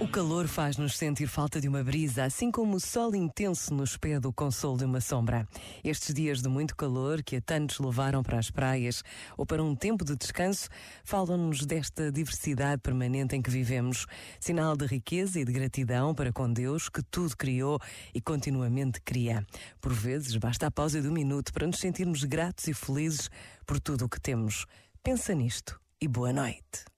O calor faz-nos sentir falta de uma brisa, assim como o sol intenso nos pede o consolo de uma sombra. Estes dias de muito calor que a tantos levaram para as praias ou para um tempo de descanso falam-nos desta diversidade permanente em que vivemos, sinal de riqueza e de gratidão para com Deus que tudo criou e continuamente cria. Por vezes basta a pausa de um minuto para nos sentirmos gratos e felizes por tudo o que temos. Pensa nisto e boa noite.